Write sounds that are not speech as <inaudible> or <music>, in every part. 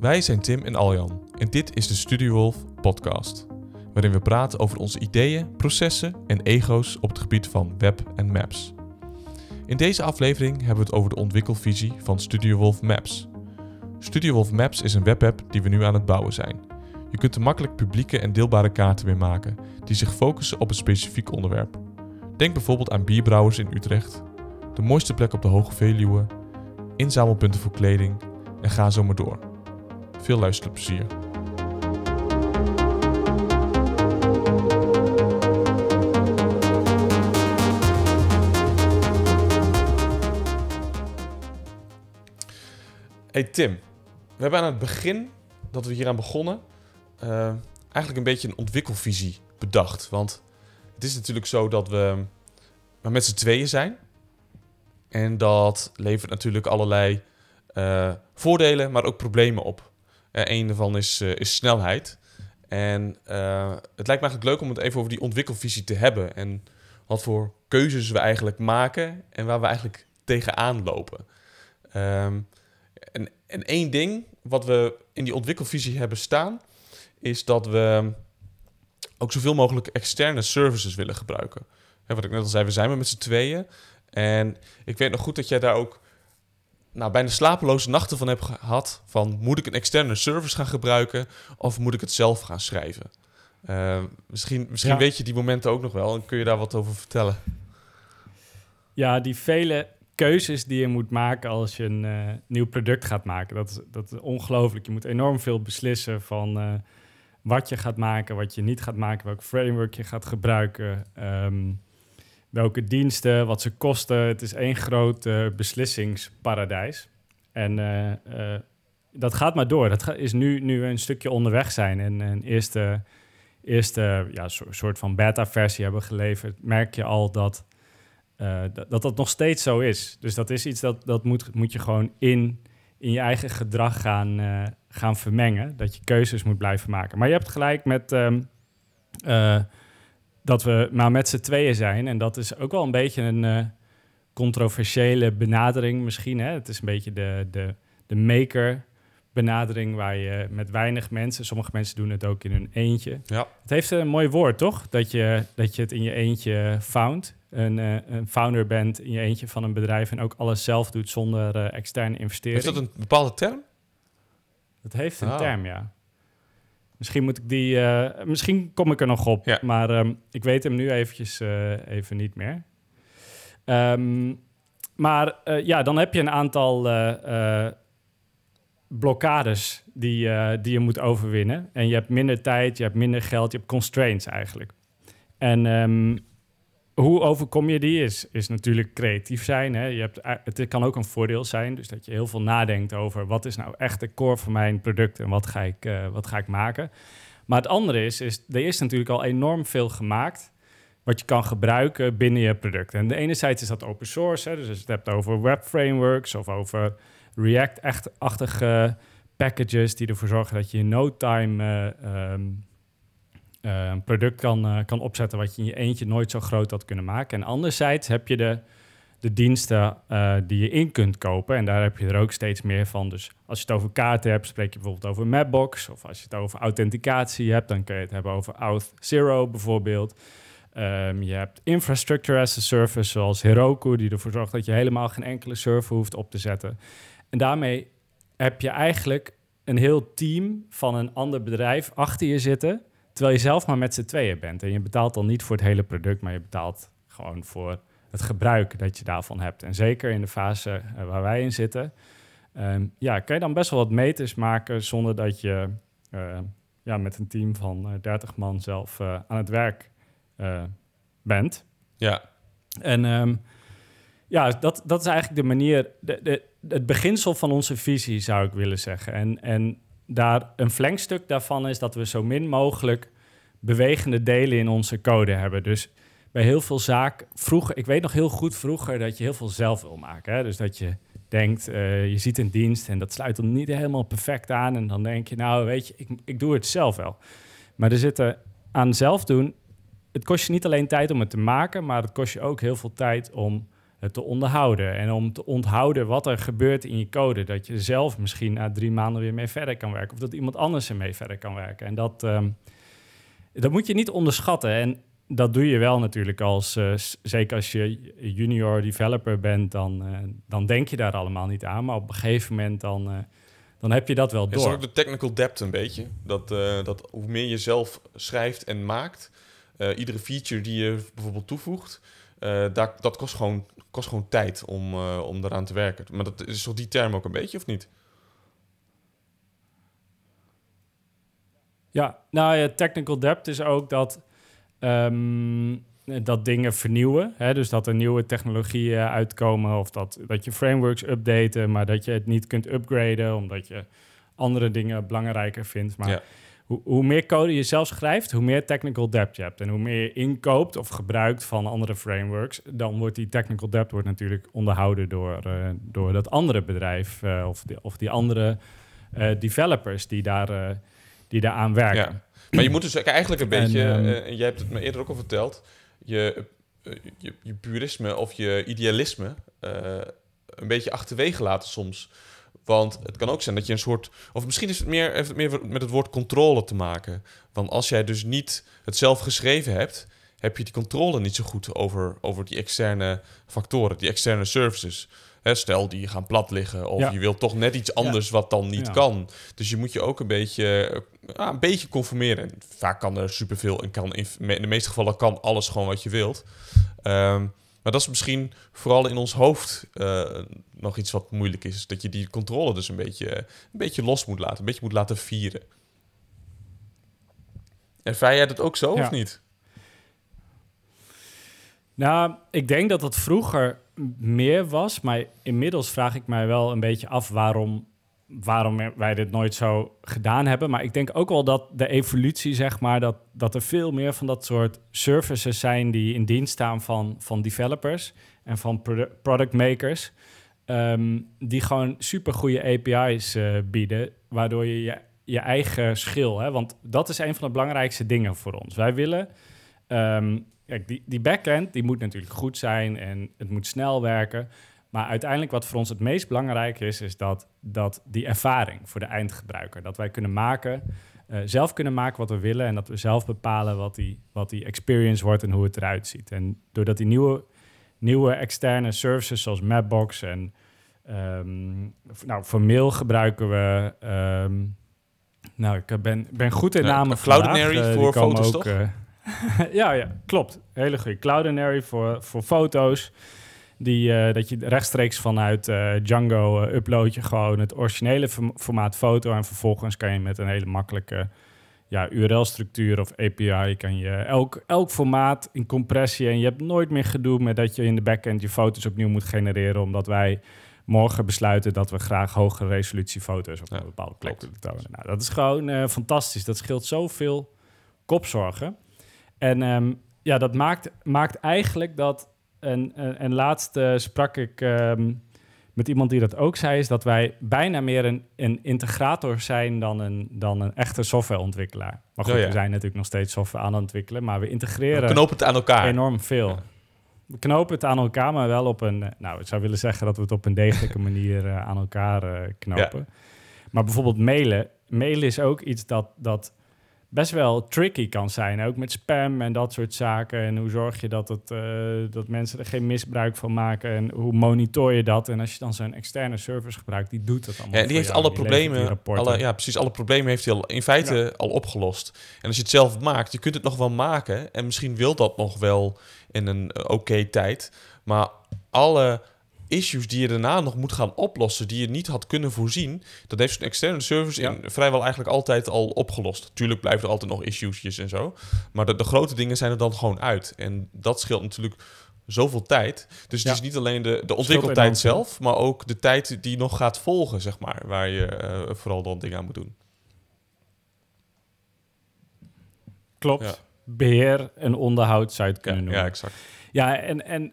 Wij zijn Tim en Aljan en dit is de Studio Wolf podcast, waarin we praten over onze ideeën, processen en ego's op het gebied van web en maps. In deze aflevering hebben we het over de ontwikkelvisie van Studio Wolf Maps. Studio Wolf Maps is een webapp die we nu aan het bouwen zijn. Je kunt er makkelijk publieke en deelbare kaarten mee maken die zich focussen op een specifiek onderwerp. Denk bijvoorbeeld aan bierbrouwers in Utrecht, de mooiste plek op de Hoge Veluwe, inzamelpunten voor kleding en ga zo maar door. Veel luisterplezier. Hey Tim, we hebben aan het begin dat we hier aan begonnen, eh, eigenlijk een beetje een ontwikkelvisie bedacht. Want het is natuurlijk zo dat we maar met z'n tweeën zijn. En dat levert natuurlijk allerlei eh, voordelen, maar ook problemen op. Uh, een daarvan is, eh, is snelheid. En het lijkt me eigenlijk leuk om het even over die ontwikkelvisie te hebben. En wat voor keuzes we eigenlijk maken en waar we eigenlijk tegenaan lopen. Um, en, en één ding wat we in die ontwikkelvisie hebben staan, is dat we ook zoveel mogelijk externe services willen gebruiken. Wat ik net al zei, we zijn met z'n tweeën. En ik weet nog goed dat jij daar ook nou, bijna slapeloze nachten van hebt gehad. Van moet ik een externe service gaan gebruiken of moet ik het zelf gaan schrijven? Uh, misschien misschien weet je die momenten ook nog wel en kun je daar wat over vertellen? Ja, die vele keuzes die je moet maken als je een uh, nieuw product gaat maken. Dat is, dat is ongelooflijk. Je moet enorm veel beslissen van uh, wat je gaat maken, wat je niet gaat maken, welk framework je gaat gebruiken. Um, welke diensten, wat ze kosten. Het is één groot uh, beslissingsparadijs. En uh, uh, dat gaat maar door. Dat is nu, nu een stukje onderweg zijn en een eerste, eerste ja, soort van beta-versie hebben geleverd. Merk je al dat, dat, dat dat nog steeds zo is. Dus dat is iets dat, dat moet, moet je gewoon in, in je eigen gedrag gaan, gaan vermengen. Dat je keuzes moet blijven maken. Maar je hebt gelijk met. Um, dat we maar met z'n tweeën zijn. En dat is ook wel een beetje een uh, controversiële benadering misschien. Hè? Het is een beetje de, de, de maker benadering waar je met weinig mensen... Sommige mensen doen het ook in hun eentje. Ja. Het heeft een mooi woord, toch? Dat je, dat je het in je eentje found. Een, uh, een founder bent in je eentje van een bedrijf... en ook alles zelf doet zonder uh, externe investering. Is dat een bepaalde term? Dat heeft een oh. term, ja. Misschien moet ik die. Uh, misschien kom ik er nog op. Ja. Maar um, ik weet hem nu eventjes uh, even niet meer. Um, maar uh, ja, dan heb je een aantal blokkades die, die je moet overwinnen. En je hebt minder tijd, je hebt minder geld, je hebt constraints eigenlijk. En um, hoe overkom je die? Is, is natuurlijk creatief zijn. Hè? Je hebt, het kan ook een voordeel zijn, dus dat je heel veel nadenkt over wat is nou echt de core van mijn product en wat ga ik, uh, wat ga ik maken. Maar het andere is, is, er is natuurlijk al enorm veel gemaakt wat je kan gebruiken binnen je product. En de enerzijds is dat open source, hè? dus als je het hebt over web frameworks of over React-achtige packages die ervoor zorgen dat je in no time um, uh, een product kan, uh, kan opzetten wat je in je eentje nooit zo groot had kunnen maken. En anderzijds heb je de, de diensten uh, die je in kunt kopen. En daar heb je er ook steeds meer van. Dus als je het over kaarten hebt, spreek je bijvoorbeeld over Mapbox. Of als je het over authenticatie hebt, dan kun je het hebben over Auth Zero bijvoorbeeld. Um, je hebt infrastructure as a service, zoals Heroku, die ervoor zorgt dat je helemaal geen enkele server hoeft op te zetten. En daarmee heb je eigenlijk een heel team van een ander bedrijf achter je zitten Terwijl je zelf maar met z'n tweeën bent. En je betaalt dan niet voor het hele product, maar je betaalt gewoon voor het gebruik dat je daarvan hebt. En zeker in de fase uh, waar wij in zitten, um, ja, kan je dan best wel wat meters maken zonder dat je uh, ja, met een team van uh, 30 man zelf aan het werk bent. Ja. En um, ja, dat, dat is eigenlijk de manier, de, de, het beginsel van onze visie zou ik willen zeggen. En, en daar een flankstuk daarvan is dat we zo min mogelijk bewegende delen in onze code hebben. Dus bij heel veel zaken, vroeger, ik weet nog heel goed vroeger dat je heel veel zelf wil maken. Hè? Dus dat je denkt, uh, je ziet een dienst en dat sluit dan niet helemaal perfect aan. En dan denk je, nou weet je, ik, ik doe het zelf wel. Maar er zitten aan zelf doen, het kost je niet alleen tijd om het te maken, maar het kost je ook heel veel tijd om het te onderhouden. En om te onthouden wat er gebeurt in je code. Dat je zelf misschien na drie maanden weer mee verder kan werken. Of dat iemand anders ermee verder kan werken. En dat, ehm, dat moet je niet onderschatten. En dat doe je wel natuurlijk als, uh, zeker als je junior developer bent, dan, uh, dan denk je daar allemaal niet aan. Maar op een gegeven moment dan, uh, dan heb je dat wel door. Is ook de technical depth een beetje? Dat, dat hoe meer je zelf schrijft en maakt, iedere feature die je bijvoorbeeld toevoegt, daar, dat kost gewoon, kost gewoon tijd om, om eraan te werken. Maar dat is toch die term ook een beetje, of niet? Ja, nou ja, technical depth is ook dat Ehm, dat dingen vernieuwen. Hè? Dus dat er nieuwe technologieën uitkomen of dat, dat je frameworks updaten, maar dat je het niet kunt upgraden omdat je andere dingen belangrijker vindt. Maar hoe, hoe, meer code je zelf schrijft, hoe meer technical depth je hebt. En hoe meer je inkoopt of gebruikt van andere frameworks, dan wordt die technical depth wordt natuurlijk onderhouden door, uh, door dat andere bedrijf uh, of, die, of die andere uh, developers die daar, die daar aan werken. Ja. Maar je moet dus eigenlijk een beetje, en, uh, en jij hebt het me eerder ook al verteld, je, je, je, purisme of je idealisme een beetje achterwege laten soms. Want het kan ook zijn dat je een soort. Of misschien is het meer, heeft het meer met het woord controle te maken. Want als jij dus niet het zelf geschreven hebt, heb je die controle niet zo goed over, over die externe factoren, die externe services. Hè, stel, die gaan plat liggen of je wilt toch net iets anders wat dan niet kan. Dus je moet je ook een beetje, uh, een beetje conformeren. Vaak kan er superveel en kan in, in de meeste gevallen kan alles gewoon wat je wilt. Um, maar dat is misschien vooral in ons hoofd uh, nog iets wat moeilijk is. Dat je die controle dus een beetje, een beetje los moet laten, een beetje moet laten vieren. Ervaar jij dat ook zo of niet? Nou, ik denk dat dat vroeger meer was. Maar inmiddels vraag ik mij wel een beetje af waarom, waarom wij dit nooit zo gedaan hebben. Maar ik denk ook wel dat de evolutie, zeg maar, dat, dat er veel meer van dat soort services zijn die in dienst staan van, van developers en van product makers. Ehm, die gewoon super goede API's uh, bieden, waardoor je, je je eigen schil, hè, want dat is een van de belangrijkste dingen voor ons. Wij willen um, Kijk, die, die backend die moet natuurlijk goed zijn en het moet snel werken. Maar uiteindelijk wat voor ons het meest belangrijk is, is dat, dat die ervaring voor de eindgebruiker. Dat wij kunnen maken, uh, zelf kunnen maken wat we willen en dat we zelf bepalen wat die, wat die experience wordt en hoe het eruit ziet. En doordat die nieuwe, nieuwe externe services zoals Mapbox en um, nou, voor mail gebruiken we. Um, nou, ik ben, ben goed in namen. Uh, Cloudinary uh, voor foto's ook, toch? Uh, <laughs> ja, ja, klopt. Hele goede. Cloudinary voor, voor foto's. Die, uh, dat je rechtstreeks vanuit uh, Django uh, upload je gewoon het originele formaat foto. En vervolgens kan je met een hele makkelijke ja, URL-structuur of API... kan je elk, elk formaat in compressie... en je hebt nooit meer gedoe met dat je in de backend je foto's opnieuw moet genereren... omdat wij morgen besluiten dat we graag hogere resolutie foto's op een bepaalde plek willen tonen. Nou, dat is gewoon fantastisch. Dat scheelt zoveel kopzorgen. En um, ja, dat maakt, maakt eigenlijk dat. En, en, en laatst uh, sprak ik um, met iemand die dat ook zei, is dat wij bijna meer een, een integrator zijn dan een, dan een echte softwareontwikkelaar. Maar goed, oh ja. we zijn natuurlijk nog steeds software aan het ontwikkelen, maar we integreren. We knopen het aan elkaar. Enorm veel. Ja. We knopen het aan elkaar, maar wel op een. Nou, ik zou willen zeggen dat we het op een degelijke <laughs> manier uh, aan elkaar uh, knopen. Ja. Maar bijvoorbeeld mailen. Mailen is ook iets dat. dat best wel tricky kan zijn. Ook met spam en dat soort zaken. En hoe zorg je dat, het, uh, dat mensen er geen misbruik van maken? En hoe monitor je dat? En als je dan zo'n externe service gebruikt, die doet dat allemaal. Ja, die heeft jou, alle problemen. Alle, ja, precies. Alle problemen heeft hij al in feite ja. al opgelost. En als je het zelf maakt, je kunt het nog wel maken. En misschien wil dat nog wel in een uh, oké okay tijd. Maar alle issues die je daarna nog moet gaan oplossen, die je niet had kunnen voorzien, dat heeft een externe service ja. in vrijwel eigenlijk altijd al opgelost. Tuurlijk blijven er altijd nog issues en zo, maar de, de, grote dingen zijn er dan gewoon uit. En dat scheelt natuurlijk zoveel tijd. Dus ja. het is niet alleen de, de ontwikkeltijd zelf, maar ook de tijd die nog gaat volgen, zeg maar, waar je uh, vooral dan dingen aan moet doen. Klopt. Ja. Beheer en onderhoud zou je het kunnen ja, noemen. Ja, exact. Ja, en, en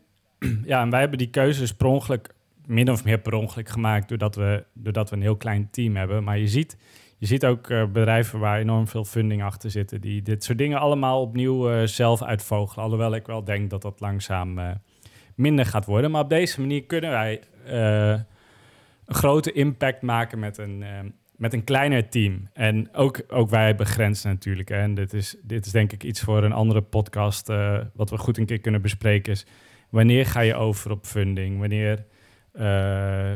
ja, en wij hebben die keuze per ongeluk, min of meer per ongeluk gemaakt, doordat we, doordat we een heel klein team hebben. Maar je ziet, je ziet ook uh, bedrijven waar enorm veel funding achter zitten, die dit soort dingen allemaal opnieuw uh, zelf uitvogelen. Alhoewel ik wel denk dat dat langzaam uh, minder gaat worden. Maar op deze manier kunnen wij eh, een grote impact maken met een, eh, met een kleiner team. En ook, ook wij begrenzen natuurlijk. Hè. En dit is, dit is denk ik iets voor een andere podcast, eh, wat we goed een keer kunnen bespreken, is wanneer ga je over op funding? Wanneer eh,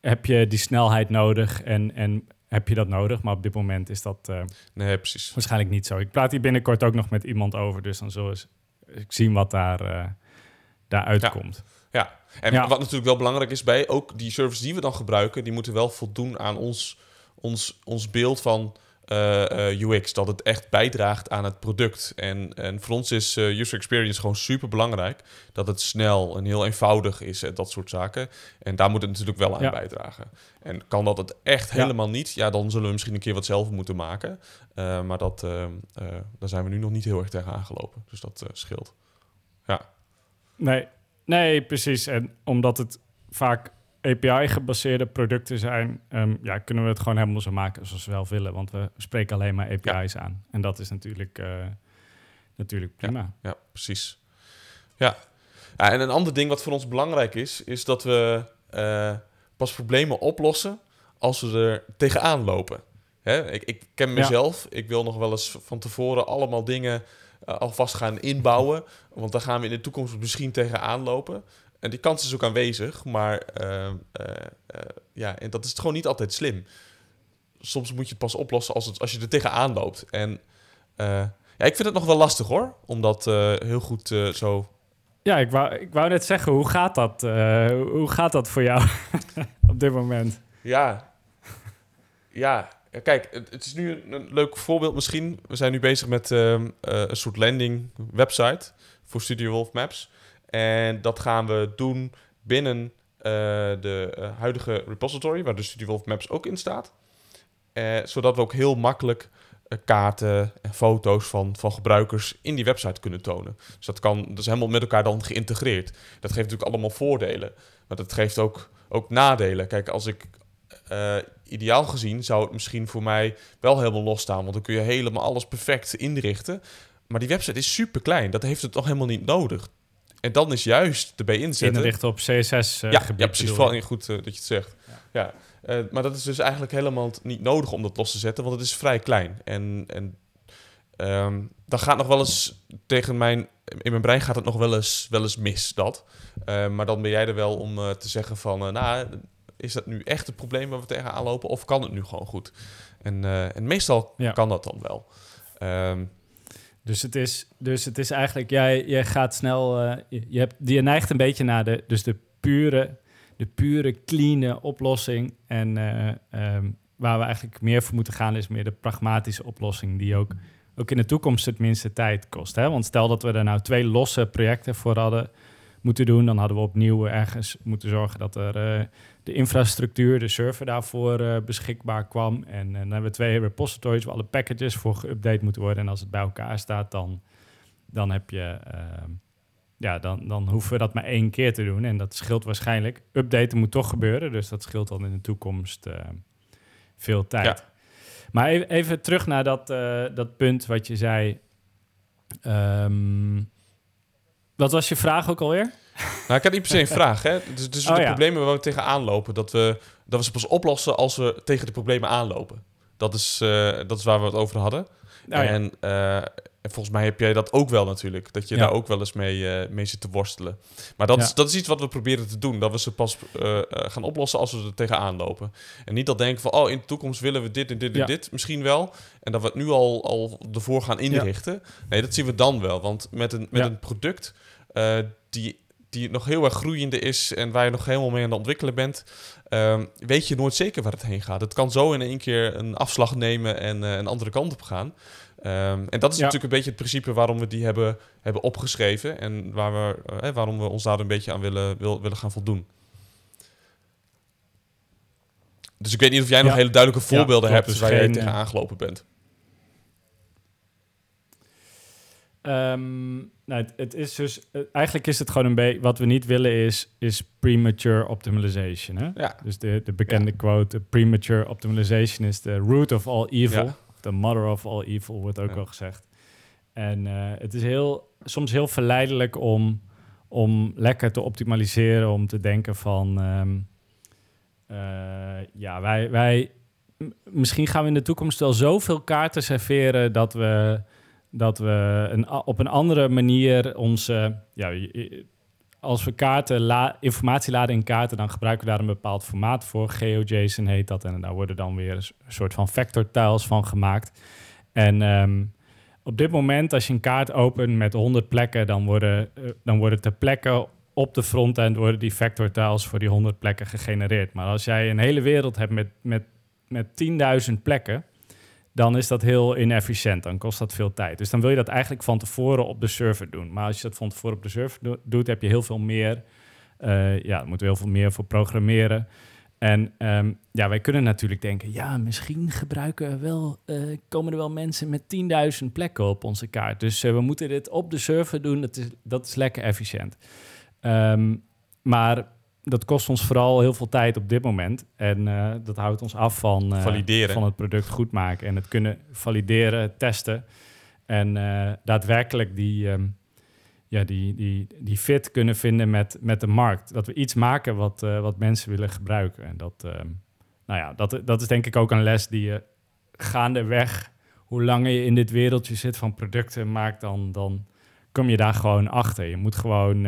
heb je die snelheid nodig en, en heb je dat nodig? Maar op dit moment is dat eh, Nee, precies. waarschijnlijk niet zo. Ik praat hier binnenkort ook nog met iemand over, dus dan zullen we zien wat daar, eh daar uitkomt. Ja, en Ja. wat natuurlijk wel belangrijk is bij ook die services die we dan gebruiken, die moeten wel voldoen aan ons, ons, ons beeld van eh, eh, UX. Dat het echt bijdraagt aan het product. En, en voor ons is eh, user experience gewoon super belangrijk. Dat het snel en heel eenvoudig is en dat soort zaken. En daar moet het natuurlijk wel aan Ja. bijdragen. En kan dat het echt Ja. helemaal niet, ja, dan zullen we misschien een keer wat zelf moeten maken. Maar dat, daar zijn we nu nog niet heel erg tegen aangelopen. Dus dat scheelt. Nee, nee, precies. En omdat het vaak API-gebaseerde producten zijn, ehm, ja, kunnen we het gewoon helemaal zo maken zoals we zelf willen. Want we spreken alleen maar API's aan. En dat is natuurlijk, eh, natuurlijk prima. Ja, precies. Ja. ja. En een ander ding wat voor ons belangrijk is, is dat we eh, pas problemen oplossen als we er tegenaan lopen. Hè? Ik, ik ken mezelf. Ik wil nog wel eens van tevoren allemaal dingen eh, alvast gaan inbouwen. Want daar gaan we in de toekomst misschien tegenaan lopen. En die kans is ook aanwezig. Maar eh, eh, eh, ja, en dat is gewoon niet altijd slim. Soms moet je het pas oplossen als, het, als je er tegenaan loopt. En eh, ja, ik vind het nog wel lastig hoor. Om dat heel goed zo. Ja, ik wou, ik wou net zeggen, hoe gaat dat, hoe gaat dat voor jou <laughs> op dit moment? Ja. Ja. Kijk, het, het is nu een, een leuk voorbeeld misschien. We zijn nu bezig met ehm, eh, een soort landing website voor Studio Wolf Maps. En dat gaan we doen binnen eh, de eh, huidige repository, waar de Studio Wolf Maps ook in staat. Eh, zodat we ook heel makkelijk kaarten en foto's van, van gebruikers in die website kunnen tonen. Dus dat kan dus helemaal met elkaar dan geïntegreerd. Dat geeft natuurlijk allemaal voordelen. Maar dat geeft ook, ook nadelen. Kijk, als ik ideaal gezien zou het misschien voor mij wel helemaal losstaan. Want dan kun je helemaal alles perfect inrichten. Maar die website is super klein. Dat heeft het nog helemaal niet nodig. En dan is juist erbij inzetten. Inrichten op CSS eh ja, ja, precies. Vooral in goed eh, dat je het zegt. Ja. Eh, maar dat is dus eigenlijk helemaal niet nodig om dat los te zetten, want het is vrij klein. En, en ehm, dan gaat nog wel eens tegen mijn... In mijn brein gaat het nog wel eens, wel eens mis, dat. Eh, maar dan ben jij er wel om te zeggen van... nou, is dat nu echt het probleem waar we tegenaan lopen? Of kan het nu gewoon goed? En, en meestal Ja. kan dat dan wel. Ehm, Dus het is, dus het is eigenlijk, jij, jij gaat snel, eh, je, hebt, je neigt een beetje naar de, dus de pure, de pure, clean oplossing. En eh, ehm, waar we eigenlijk meer voor moeten gaan, is meer de pragmatische oplossing, die ook, ook in de toekomst het minste tijd kost. Hè? Want stel dat we er nou twee losse projecten voor hadden moeten doen, dan hadden we opnieuw ergens moeten zorgen dat er eh, de infrastructuur, de server daarvoor eh, beschikbaar kwam. En, eh, dan hebben we twee repositories waar alle packages voor geüpdate moeten worden. En als het bij elkaar staat, dan, dan heb je. ehm, ja, dan, dan hoeven we dat maar één keer te doen. En dat scheelt waarschijnlijk. Updaten moet toch gebeuren. Dus dat scheelt dan in de toekomst veel tijd. Maar even, even terug naar dat, dat punt wat je zei. Ehm, wat was je vraag ook alweer? Nou, ik had niet per se een vraag. Hè? Dus, dus Oh, de ja. problemen waar we tegenaan lopen, dat we, dat we ze pas oplossen als we tegen de problemen aanlopen. Dat is, eh, dat is waar we het over hadden. Ja. en, eh, en volgens mij heb jij dat ook wel natuurlijk. Dat je Ja. daar ook wel eens mee, eh, mee zit te worstelen. Maar dat, Ja. is, dat is iets wat we proberen te doen. Dat we ze pas eh, eh, gaan oplossen als we er tegenaan lopen. En niet dat denken van, oh, in de toekomst willen we dit en dit en Ja. dit misschien wel. En dat we het nu al, al ervoor gaan inrichten. Nee, dat zien we dan wel. Want met een, met een product die, die nog heel erg groeiende is... en waar je nog helemaal mee aan het ontwikkelen bent... ehm, weet je nooit zeker waar het heen gaat. Het kan zo in één keer een afslag nemen en een andere kant op gaan. Ehm, en dat is Ja. natuurlijk een beetje het principe waarom we die hebben, hebben opgeschreven... en waar we, eh, waarom we ons daar een beetje aan willen, wil, willen gaan voldoen. Dus ik weet niet of jij nog hele duidelijke voorbeelden hebt... Dus waar geen, tegen aangelopen bent. Ehm, nou, het, het is dus, eh, eigenlijk is het gewoon een beetje, wat we niet willen is, is premature optimization. Hè? Ja, Dus de, de bekende quote, premature optimization is the root of all evil. The mother of all evil wordt ook Ja. wel gezegd. En eh, het is heel, soms heel verleidelijk om, om lekker te optimaliseren, om te denken van, ehm, eh, ja, wij, wij, misschien gaan we in de toekomst wel zoveel kaarten serveren dat we, dat we een, op een andere manier onze, ja, als we kaarten, informatie laden in kaarten, dan gebruiken we daar een bepaald formaat voor. GeoJSON heet dat. En daar worden dan weer een soort van vector tiles van gemaakt. En ehm, op dit moment, als je een kaart opent met 100 plekken, dan worden, eh, dan worden ter plekke op de frontend worden die vector tiles voor die 100 plekken gegenereerd. Maar als jij een hele wereld hebt met, met, met 10.000 plekken, dan is dat heel inefficiënt. Dan kost dat veel tijd. Dus dan wil je dat eigenlijk van tevoren op de server doen. Maar als je dat van tevoren op de server do- doet, heb je heel veel meer. eh ja, moeten we heel veel meer voor programmeren. En ehm, ja, wij kunnen natuurlijk denken, ja, misschien gebruiken we wel, eh, komen er wel mensen met 10.000 plekken op onze kaart. Dus eh, we moeten dit op de server doen. Dat is, dat is lekker efficiënt. Ehm, maar dat kost ons vooral heel veel tijd op dit moment. En eh, dat houdt ons af van, eh, van het product goed maken. En het kunnen valideren, testen. En eh, daadwerkelijk die, ehm, ja, die, die, die fit kunnen vinden met, met de markt. Dat we iets maken wat, wat mensen willen gebruiken. En dat, ehm, nou ja, dat, dat is denk ik ook een les die je gaandeweg... hoe langer je in dit wereldje zit van producten maakt... dan, dan kom je daar gewoon achter. Je moet gewoon...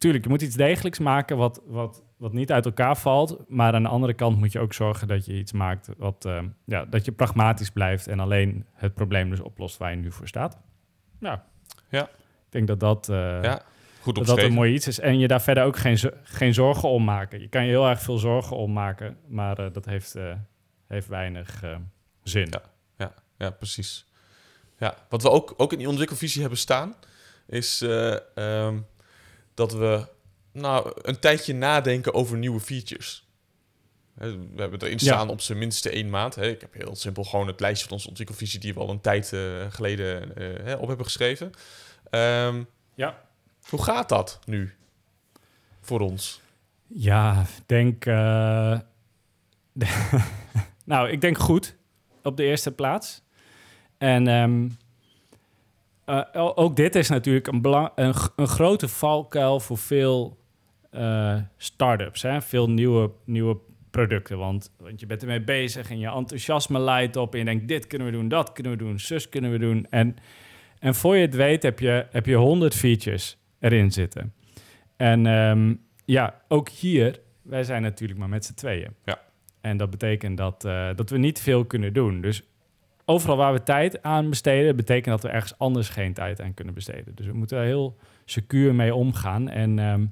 tuurlijk, je moet iets degelijks maken wat, wat, wat niet uit elkaar valt. Maar aan de andere kant moet je ook zorgen dat je iets maakt wat, eh, ja, dat je pragmatisch blijft en alleen het probleem dus oplost waar je nu voor staat. Nou, Ja. ik denk dat dat, eh, Ja, goed dat, dat een mooi iets is. En je daar verder ook geen, geen zorgen om maken. Je kan je heel erg veel zorgen om maken, maar eh, dat heeft, heeft weinig zin. Ja. Ja, precies. Ja, wat we ook, ook in die ontwikkelvisie hebben staan, is eh, ehm, we nou, een tijdje nadenken over nieuwe features. We hebben erin Ja. staan op zijn minste één maand. Ik heb heel simpel gewoon het lijstje van onze ontwikkelvisie die we al een tijd eh, geleden eh, op hebben geschreven. Ehm, Ja. hoe gaat dat nu voor ons? Ja, denk. eh, <laughs> nou, ik denk goed op de eerste plaats. En ehm, eh, ook dit is natuurlijk een, belang, een, een grote valkuil voor veel eh start-ups. Hè? Veel nieuwe, nieuwe producten. Want, want je bent ermee bezig en je enthousiasme leidt op. En je denkt: dit kunnen we doen, dat kunnen we doen, zus kunnen we doen. En, en voor je het weet, heb je, heb je 100 features erin zitten. En ehm, ja, ook hier, wij zijn natuurlijk maar met z'n tweeën. Ja. En dat betekent dat, eh, dat we niet veel kunnen doen. Dus overal waar we tijd aan besteden, betekent dat we ergens anders geen tijd aan kunnen besteden. Dus we moeten daar heel secuur mee omgaan. En ehm,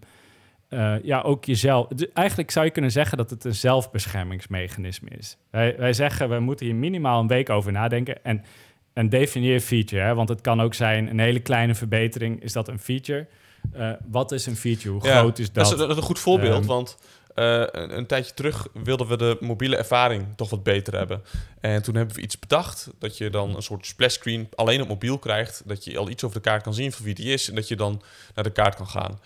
eh, ja, ook jezelf. de- Eigenlijk zou je kunnen zeggen dat het een zelfbeschermingsmechanisme is. Wij, wij zeggen, we moeten hier minimaal een week over nadenken. En, en definieer feature. Hè? Want het kan ook zijn een hele kleine verbetering. Is dat een feature? Eh, wat is een feature? Hoe Ja, groot is dat? Dat is, dat is een goed voorbeeld, Ehm, want eh, een, een tijdje terug wilden we de mobiele ervaring toch wat beter hebben. En toen hebben we iets bedacht, dat je dan een soort splash screen alleen op mobiel krijgt, dat je al iets over de kaart kan zien van wie die is en dat je dan naar de kaart kan gaan.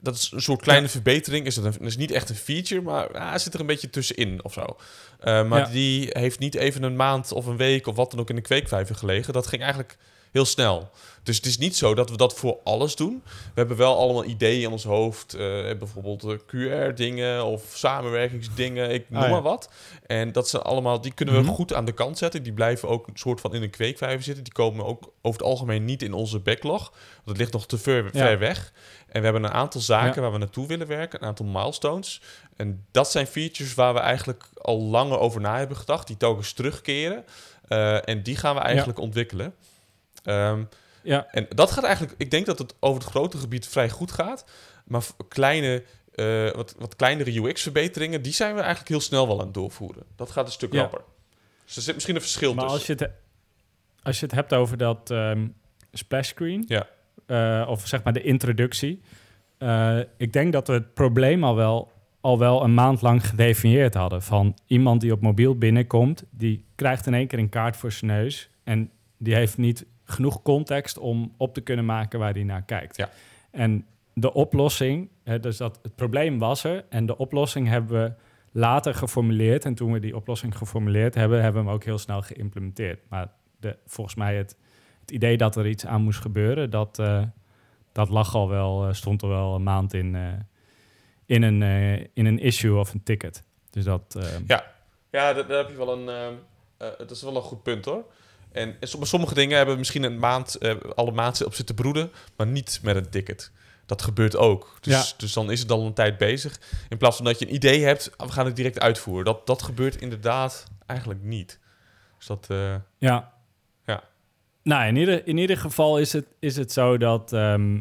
Dat is een soort kleine verbetering. Is dat, een, is niet echt een feature, maar ah, zit er een beetje tussenin of zo. Eh, maar Ja. die heeft niet even een maand of een week of wat dan ook in de kweekvijver gelegen. Dat ging eigenlijk heel snel. Dus het is niet zo dat we dat voor alles doen. We hebben wel allemaal ideeën in ons hoofd. eh, bijvoorbeeld eh, QR-dingen of samenwerkingsdingen, ik noem Ah, ja. maar wat. En dat zijn allemaal, die kunnen we Mhm. goed aan de kant zetten. Die blijven ook een soort van in een kweekvijver zitten. Die komen ook over het algemeen niet in onze backlog. Want het ligt nog te ver, Ja. ver weg. En we hebben een aantal zaken Ja. waar we naartoe willen werken. Een aantal milestones. En dat zijn features waar we eigenlijk al langer over na hebben gedacht. Die telkens terugkeren. Eh, en die gaan we eigenlijk ontwikkelen. Ehm, ja, en dat gaat eigenlijk, ik denk dat het over het grote gebied vrij goed gaat. Maar kleine, eh, wat, wat kleinere UX-verbeteringen, die zijn we eigenlijk heel snel wel aan het doorvoeren. Dat gaat een stuk Ja. rapper. Dus er zit misschien een verschil maar tussen. als je, het, als je het hebt over dat ehm, splash screen, Ja. eh, of zeg maar de introductie, eh, ik denk dat we het probleem al wel, al wel een maand lang gedefinieerd hadden. Van iemand die op mobiel binnenkomt, die krijgt in één keer een kaart voor zijn neus en die heeft niet genoeg context om op te kunnen maken waar hij naar kijkt. Ja. En de oplossing, hè, dus dat het probleem was er en de oplossing hebben we later geformuleerd. En toen we die oplossing geformuleerd hebben, hebben we hem ook heel snel geïmplementeerd. Maar de, volgens mij het, het idee dat er iets aan moest gebeuren, dat, eh, dat lag al wel, stond er wel een maand in, in, een, in een issue of een ticket. Dus dat... ja, ja daar, heb je wel een... dat is wel een goed punt hoor. En, sommige dingen hebben misschien een maand, alle maanden op zitten broeden, maar niet met een ticket dat gebeurt ook. Dus, dus dan is het al een tijd bezig. In plaats van dat je een idee hebt, we gaan het direct uitvoeren. Dat, dat gebeurt inderdaad eigenlijk niet. Dus dat... Uh, ja. Ja. Nou, in ieder, in ieder geval is het, is het zo dat ehm,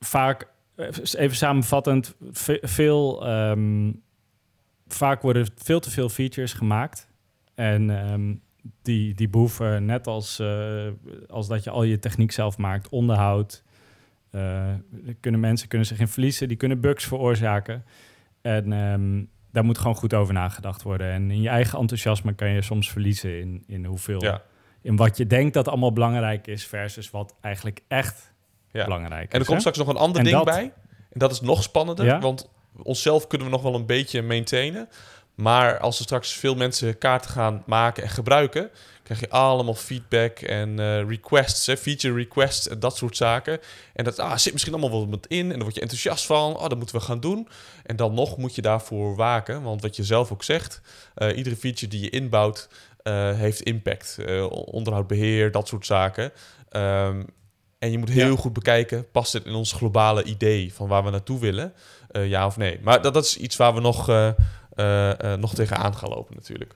vaak, eh, even samenvattend, veel... Um, vaak worden veel te veel features gemaakt. En um, die, die behoeven, net als, uh, als dat je al je techniek zelf maakt, onderhoud uh, kunnen mensen kunnen zich in verliezen, die kunnen bugs veroorzaken. En um, daar moet gewoon goed over nagedacht worden. En in je eigen enthousiasme kan je soms verliezen in, in hoeveel, in wat je denkt dat allemaal belangrijk is, versus wat eigenlijk echt ja. belangrijk is. En er komt straks nog een ander ding bij. En dat is nog spannender, want onszelf kunnen we nog wel een beetje maintainen. Maar als er straks veel mensen kaarten gaan maken en gebruiken, krijg je allemaal feedback en uh, requests, hè, feature requests en dat soort zaken. En dat ah, zit misschien allemaal wel wat in en dan word je enthousiast van, oh, dat moeten we gaan doen. En dan nog moet je daarvoor waken, want wat je zelf ook zegt, uh, iedere feature die je inbouwt uh, heeft impact. onderhoud, beheer, dat soort zaken. Um, en je moet heel goed bekijken, past het in ons globale idee van waar we naartoe willen, ja of nee. Maar dat, dat is iets waar we nog, nog tegenaan gaan lopen natuurlijk.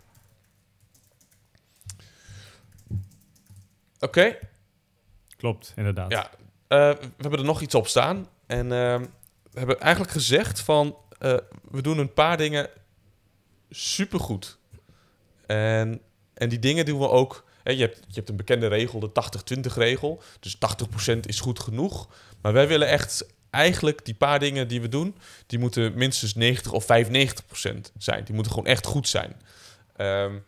Oké. Klopt, inderdaad. Ja, uh, we hebben er nog iets op staan. En we hebben eigenlijk gezegd van... We doen een paar dingen supergoed. En, en die dingen doen we ook... Hè, je, hebt, je hebt een bekende regel, de 80-20 regel. Dus 80% is goed genoeg. Maar wij willen echt eigenlijk die paar dingen die we doen... die moeten minstens 90 of 95% zijn. Die moeten gewoon echt goed zijn. Um,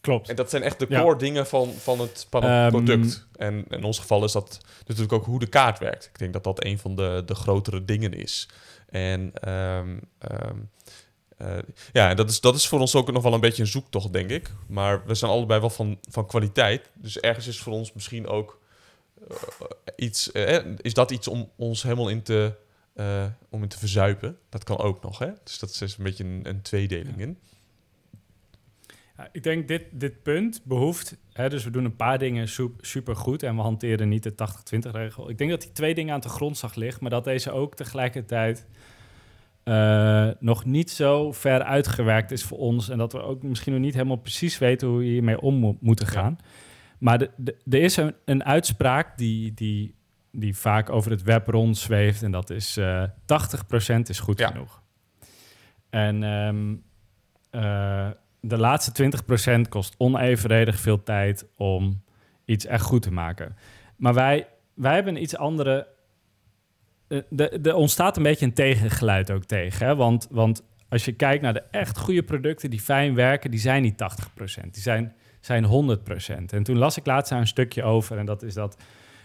Klopt. En dat zijn echt de core dingen van, van het, ehm, product. En in ons geval is dat natuurlijk ook hoe de kaart werkt. Ik denk dat dat een van de, de grotere dingen is. En um, um, uh, ja, dat is, dat is voor ons ook nog wel een beetje een zoektocht, denk ik. Maar we zijn allebei wel van, van kwaliteit. Dus ergens is voor ons misschien ook iets... Uh, is dat iets om ons helemaal in te, om in te verzuipen? Dat kan ook nog, hè? Dus dat is een beetje een, een tweedeling in ik denk dit, dit punt behoeft, hè, dus we doen een paar dingen super goed en we hanteren niet de 80-20 regel. Ik denk dat die twee dingen aan de grondslag ligt, maar dat deze ook tegelijkertijd uh, nog niet zo ver uitgewerkt is voor ons en dat we ook misschien nog niet helemaal precies weten hoe we hiermee om mo moeten gaan. Maar er is een, een uitspraak die, die, die vaak over het web rondzweeft en dat is uh, eh, 80% is goed ja. genoeg. En um, uh, de laatste 20% kost onevenredig veel tijd om iets echt goed te maken. Maar wij, wij hebben een iets andere. Eh, er ontstaat een beetje een tegengeluid ook tegen. Hè? Want, want als je kijkt naar de echt goede producten die fijn werken, die zijn niet 80%, die zijn, zijn 100%. En toen las ik laatst daar een stukje over en dat is dat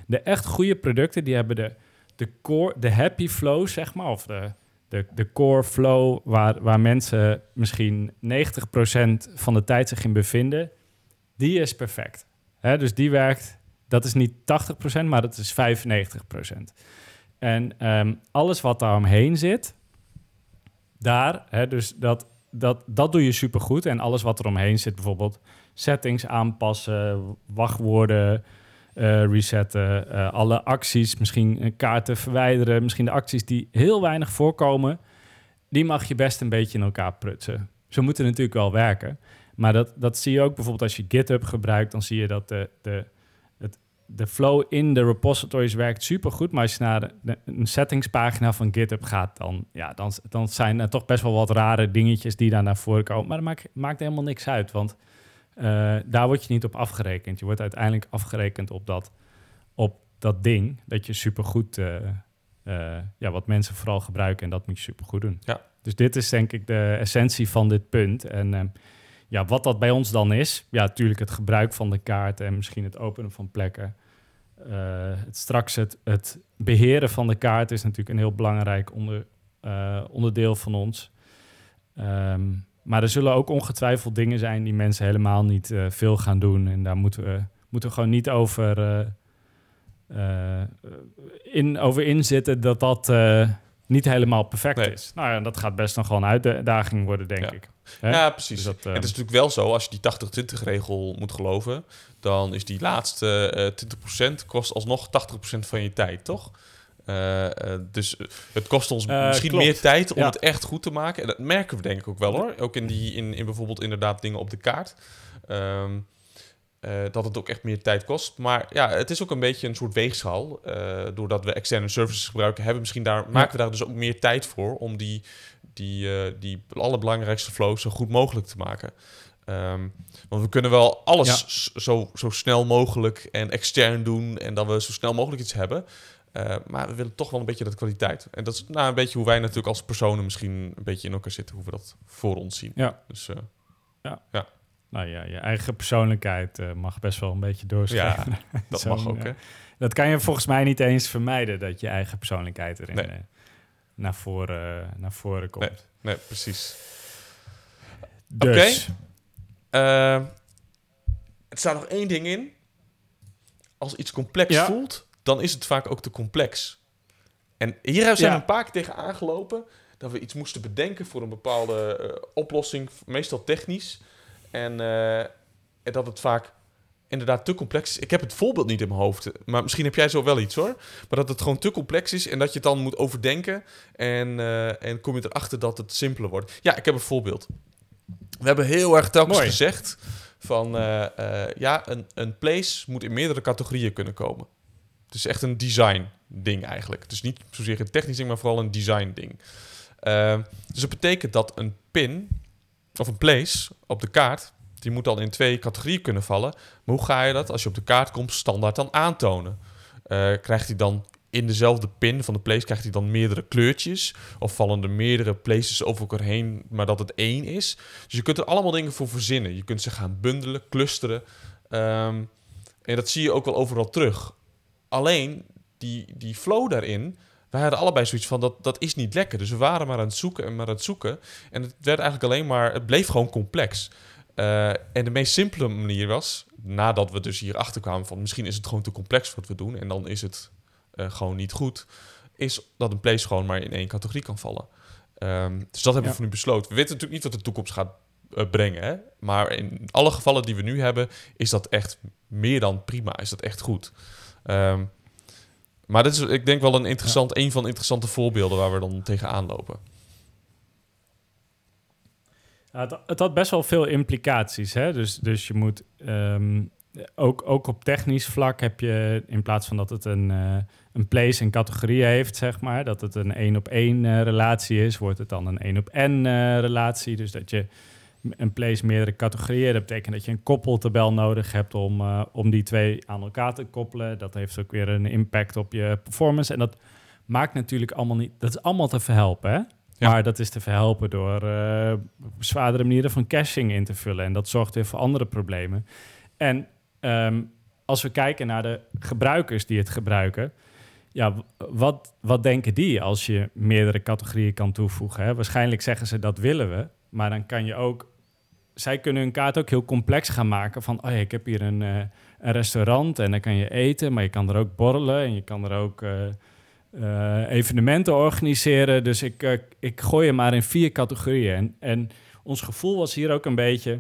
de echt goede producten, die hebben de, de core, de happy flow, zeg maar, of de, de, de core flow waar, waar mensen misschien 90% van de tijd zich in bevinden, die is perfect. Hè, dus die werkt, dat is niet 80%, maar dat is 95%. En um, alles wat daaromheen zit, daar, hè, dus dat, dat, dat doe je supergoed. En alles wat er omheen zit, bijvoorbeeld settings aanpassen, wachtwoorden, uh, resetten, uh, alle acties, misschien kaarten verwijderen, misschien de acties die heel weinig voorkomen, die mag je best een beetje in elkaar prutsen. Ze moeten natuurlijk wel werken, maar dat, dat zie je ook bijvoorbeeld als je GitHub gebruikt, dan zie je dat de, de, het, de flow in de repositories werkt supergoed, maar als je naar de, een settingspagina van GitHub gaat, dan, ja, dan, dan zijn er toch best wel wat rare dingetjes die daar naar voren komen, maar dat maakt, maakt helemaal niks uit, want uh, daar word je niet op afgerekend. Je wordt uiteindelijk afgerekend op dat, op dat ding dat je supergoed, uh, uh, ja, wat mensen vooral gebruiken en dat moet je supergoed doen. Ja. Dus dit is denk ik de essentie van dit punt. En ja, wat dat bij ons dan is, ja, natuurlijk het gebruik van de kaart en misschien het openen van plekken. het, straks het, het beheren van de kaart is natuurlijk een heel belangrijk onder, onderdeel van ons. Um, maar er zullen ook ongetwijfeld dingen zijn die mensen helemaal niet uh, veel gaan doen. En daar moeten we, moeten we gewoon niet over, uh, eh, in, over inzitten dat dat eh, niet helemaal perfect Nee. is. Nou ja, dat gaat best nog wel een uitdaging worden, denk Ja. ik. Hè? Ja, precies. Dus dat, En eh, het is natuurlijk wel zo, als je die 80-20 regel moet geloven, dan is die laatste eh 20% kost alsnog 80% van je tijd, toch? Eh, eh, dus het kost ons Eh, misschien klopt. meer tijd om Ja. het echt goed te maken. En dat merken we denk ik ook wel hoor. Ook in, die, in, in bijvoorbeeld inderdaad dingen op de kaart. Ehm, eh, dat het ook echt meer tijd kost. Maar ja, het is ook een beetje een soort weegschaal. Doordat we externe services gebruiken, hebben we misschien daar, maken we daar dus ook meer tijd voor om die, die, die allerbelangrijkste flow zo goed mogelijk te maken. Ehm, want we kunnen wel alles Ja. zo, zo snel mogelijk en extern doen en dat we zo snel mogelijk iets hebben. Eh, maar we willen toch wel een beetje dat kwaliteit. En dat is nou, een beetje hoe wij natuurlijk als personen misschien een beetje in elkaar zitten, hoe we dat voor ons zien. Ja. Dus eh, Nou ja, je eigen persoonlijkheid eh, mag best wel een beetje doorschrijven. <laughs> ja, dat mag ook. Hè? Dat kan je volgens mij niet eens vermijden, dat je eigen persoonlijkheid erin Nee. naar, voren, naar voren komt. Nee, precies. Dus, Eh, er staat nog één ding in. Als iets complex Ja. voelt, dan is het vaak ook te complex. En hier zijn Ja. we een paar keer tegen aangelopen dat we iets moesten bedenken voor een bepaalde eh, oplossing, meestal technisch. En, eh, en dat het vaak inderdaad te complex is. Ik heb het voorbeeld niet in mijn hoofd, maar misschien heb jij zo wel iets hoor. Maar dat het gewoon te complex is en dat je het dan moet overdenken. En, eh, en kom je erachter dat het simpeler wordt. Ja, ik heb een voorbeeld. We hebben heel erg telkens Mooi. gezegd van ja, een, een place moet in meerdere categorieën kunnen komen. Het is echt een design ding eigenlijk. Dus niet zozeer een technisch ding, maar vooral een design ding. Eh, dus dat betekent dat een pin of een place op de kaart, die moet dan in twee categorieën kunnen vallen. Maar hoe ga je dat als je op de kaart komt standaard dan aantonen? Eh, krijgt hij dan in dezelfde pin van de place, krijgt hij dan meerdere kleurtjes? Of vallen er meerdere places over elkaar heen, maar dat het één is? Dus je kunt er allemaal dingen voor verzinnen. Je kunt ze gaan bundelen, clusteren. Ehm, en dat zie je ook wel overal terug. Alleen, die, die flow daarin... Wij hadden allebei zoiets van, dat, dat is niet lekker. Dus we waren maar aan het zoeken en maar aan het zoeken. En het werd eigenlijk alleen maar... Het bleef gewoon complex. Eh, en de meest simpele manier was... Nadat we dus hierachter kwamen van... Misschien is het gewoon te complex wat we doen. En dan is het eh, gewoon niet goed. Is dat een place gewoon maar in één categorie kan vallen. Ehm, dus dat hebben Ja. we voor nu besloten. We weten natuurlijk niet wat de toekomst gaat eh, brengen. Hè? Maar in alle gevallen die we nu hebben... Is dat echt meer dan prima. Is dat echt goed. Ehm, maar dit is, ik denk wel een interessant, een van de interessante voorbeelden waar we dan tegenaan lopen. Ja, het, het had best wel veel implicaties. Hè? Dus, dus je moet ehm, ook, ook op technisch vlak heb je in plaats van dat het een, eh, een place en categorie heeft, zeg maar, dat het een één op één eh, relatie is, wordt het dan een één op n eh, relatie. Dus dat je een place meerdere categorieën. Dat betekent dat je een koppeltabel nodig hebt om, eh, om die twee aan elkaar te koppelen. Dat heeft ook weer een impact op je performance. En dat maakt natuurlijk allemaal niet. Dat is allemaal te verhelpen. Hè? Ja. Maar dat is te verhelpen door eh, zwaardere manieren van caching in te vullen. En dat zorgt weer voor andere problemen. En ehm, als we kijken naar de gebruikers die het gebruiken. Ja, wat, wat denken die als je meerdere categorieën kan toevoegen? Hè? Waarschijnlijk zeggen ze dat willen we. Maar dan kan je ook. Zij kunnen hun kaart ook heel complex gaan maken. Van oh ja, ik heb hier een, eh, restaurant en dan kan je eten, maar je kan er ook borrelen en je kan er ook eh, eh, evenementen organiseren. Dus ik, ik gooi je maar in vier categorieën. En, en ons gevoel was hier ook een beetje.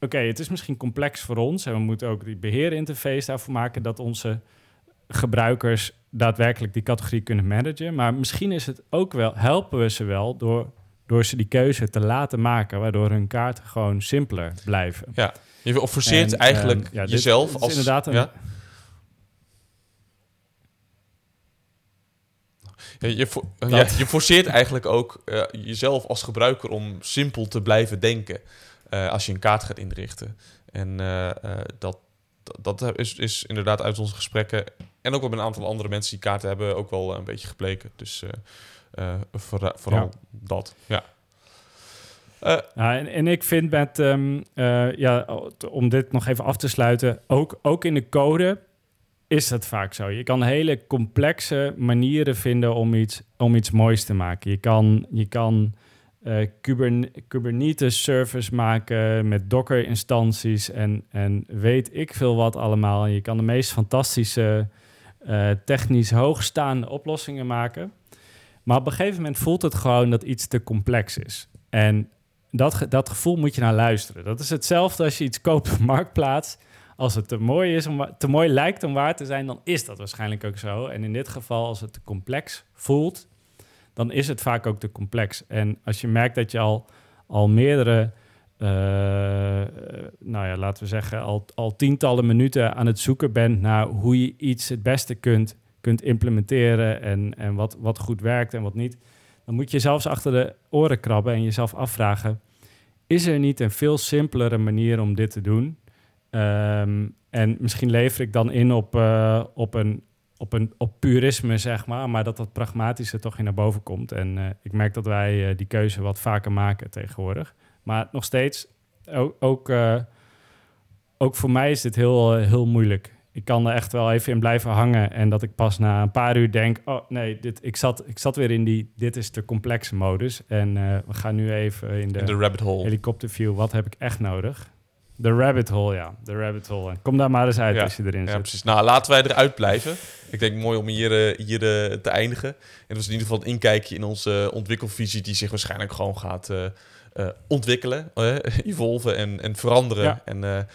Oké, het is misschien complex voor ons en we moeten ook die beheerinterface daarvoor maken dat onze gebruikers daadwerkelijk die categorie kunnen managen. Maar misschien is het ook wel, helpen we ze wel door, door ze die keuze te laten maken, waardoor hun kaarten gewoon simpeler blijven. Je forceert En, eigenlijk ehm, ja, jezelf dit is als... inderdaad een- ja? Ja, je, ja, je forceert eigenlijk ook eh, jezelf als gebruiker om simpel te blijven denken eh, als je een kaart gaat inrichten. En eh, dat, dat, dat is, is inderdaad uit onze gesprekken en ook wel met een aantal andere mensen die kaarten hebben ook wel een beetje gebleken. Dus eh, vooral, dat, ja. Eh, Ja, en, en ik vind met, ehm, eh, ja, om dit nog even af te sluiten, ook, ook in de code is dat vaak zo. Je kan hele complexe manieren vinden om iets, om iets moois te maken. Je kan, je kan Kubern- Kubernetes service maken met Docker instanties en, en weet ik veel wat allemaal. Je kan de meest fantastische technisch hoogstaande oplossingen maken. Maar op een gegeven moment voelt het gewoon dat iets te complex is. En dat, dat gevoel moet je naar luisteren. Dat is hetzelfde als je iets koopt op Marktplaats. Als het te mooi, is om, te mooi lijkt om waar te zijn, dan is dat waarschijnlijk ook zo. En in dit geval, als het te complex voelt, dan is het vaak ook te complex. En als je merkt dat je al, al meerdere, uh, nou ja, laten we zeggen, al, al tientallen minuten aan het zoeken bent naar hoe je iets het beste kunt, kunt implementeren en, en wat, wat goed werkt en wat niet, dan moet je zelfs achter de oren krabben en jezelf afvragen: is er niet een veel simpelere manier om dit te doen? Ehm, en misschien lever ik dan in op, uh, op, een, op, een, op purisme, zeg maar, maar dat dat pragmatische toch in naar boven komt. En uh, ik merk dat wij uh, die keuze wat vaker maken tegenwoordig. Maar nog steeds, ook, ook, ook voor mij is dit heel, heel moeilijk. Ik kan er echt wel even in blijven hangen en dat ik pas na een paar uur denk: oh nee, dit, ik, zat, ik zat weer in die dit is de complexe modus. En we gaan nu even in de, in de rabbit hole. helikopterview. Wat heb ik echt nodig? De rabbit hole, ja. De rabbit hole. Kom daar maar eens uit als je erin zit. Ja, precies. Nou, laten wij eruit blijven. Ik denk mooi om hier, uh, hier uh, te eindigen. En dat was in ieder geval een inkijkje in onze ontwikkelvisie... die zich waarschijnlijk gewoon gaat uh, ontwikkelen, <laughs> evolven en, en veranderen. Ja. En,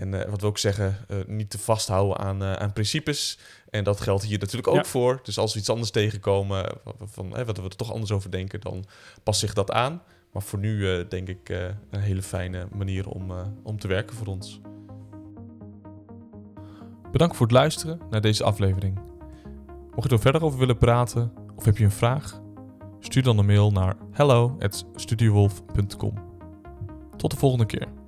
en wat we ook zeggen, niet te vasthouden aan, aan principes. En dat geldt hier natuurlijk ook ja. voor. Dus als we iets anders tegenkomen, van, wat we er toch anders over denken... dan past zich dat aan. Maar voor nu denk ik een hele fijne manier om, om te werken voor ons. Bedankt voor het luisteren naar deze aflevering. Mocht je er verder over willen praten of heb je een vraag, stuur dan een mail naar hello@studiowolf.com. Tot de volgende keer.